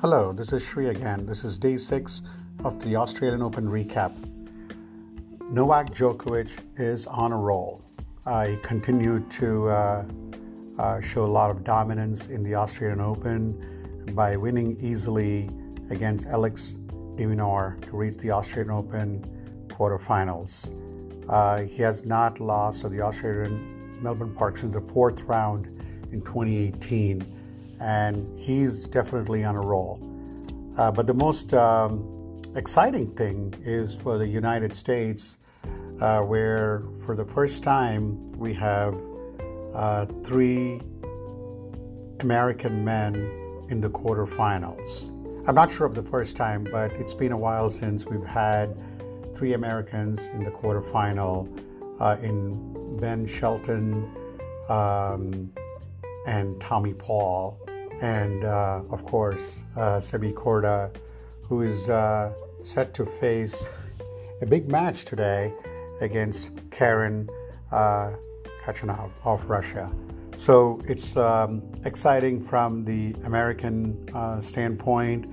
Hello, this is Shri again. This is day six of the Australian Open recap. Novak Djokovic is on a roll. Uh, he continued to uh, uh, show a lot of dominance in the Australian Open by winning easily against Alex de to reach the Australian Open quarterfinals. Uh, he has not lost at the Australian Melbourne Park since the fourth round in 2018 and he's definitely on a roll. Uh, but the most um, exciting thing is for the United States, uh, where for the first time we have uh, three American men in the quarterfinals. I'm not sure of the first time, but it's been a while since we've had three Americans in the quarterfinal uh, in Ben Shelton um, and Tommy Paul and uh, of course uh, Sebi Korda, who is uh, set to face a big match today against Karen uh, Khachanov of Russia. So it's um, exciting from the American uh, standpoint.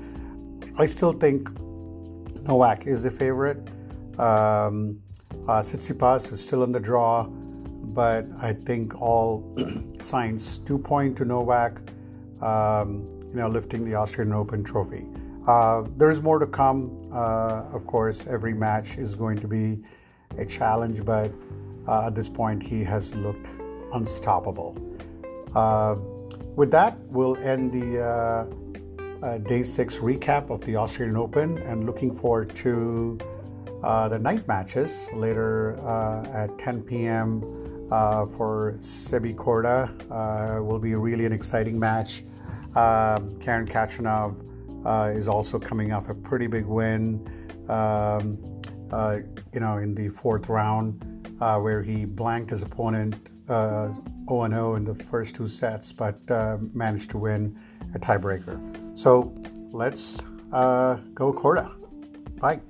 I still think Novak is the favorite. Um, uh, is still in the draw, but I think all signs do point to Novak um, you know, lifting the Austrian Open trophy. Uh, there's more to come. Uh, of course, every match is going to be a challenge, but uh, at this point, he has looked unstoppable. Uh, with that, we'll end the uh, uh, day six recap of the Austrian Open and looking forward to the night matches later at 10 p.m. for Sebi Korda. will be really an exciting match. Um, Karen Khachanov uh, is also coming off a pretty big win, um, uh, you know, in the fourth round, uh, where he blanked his opponent 0 uh, 0 in the first two sets, but uh, managed to win a tiebreaker. So let's uh, go Korda. Bye.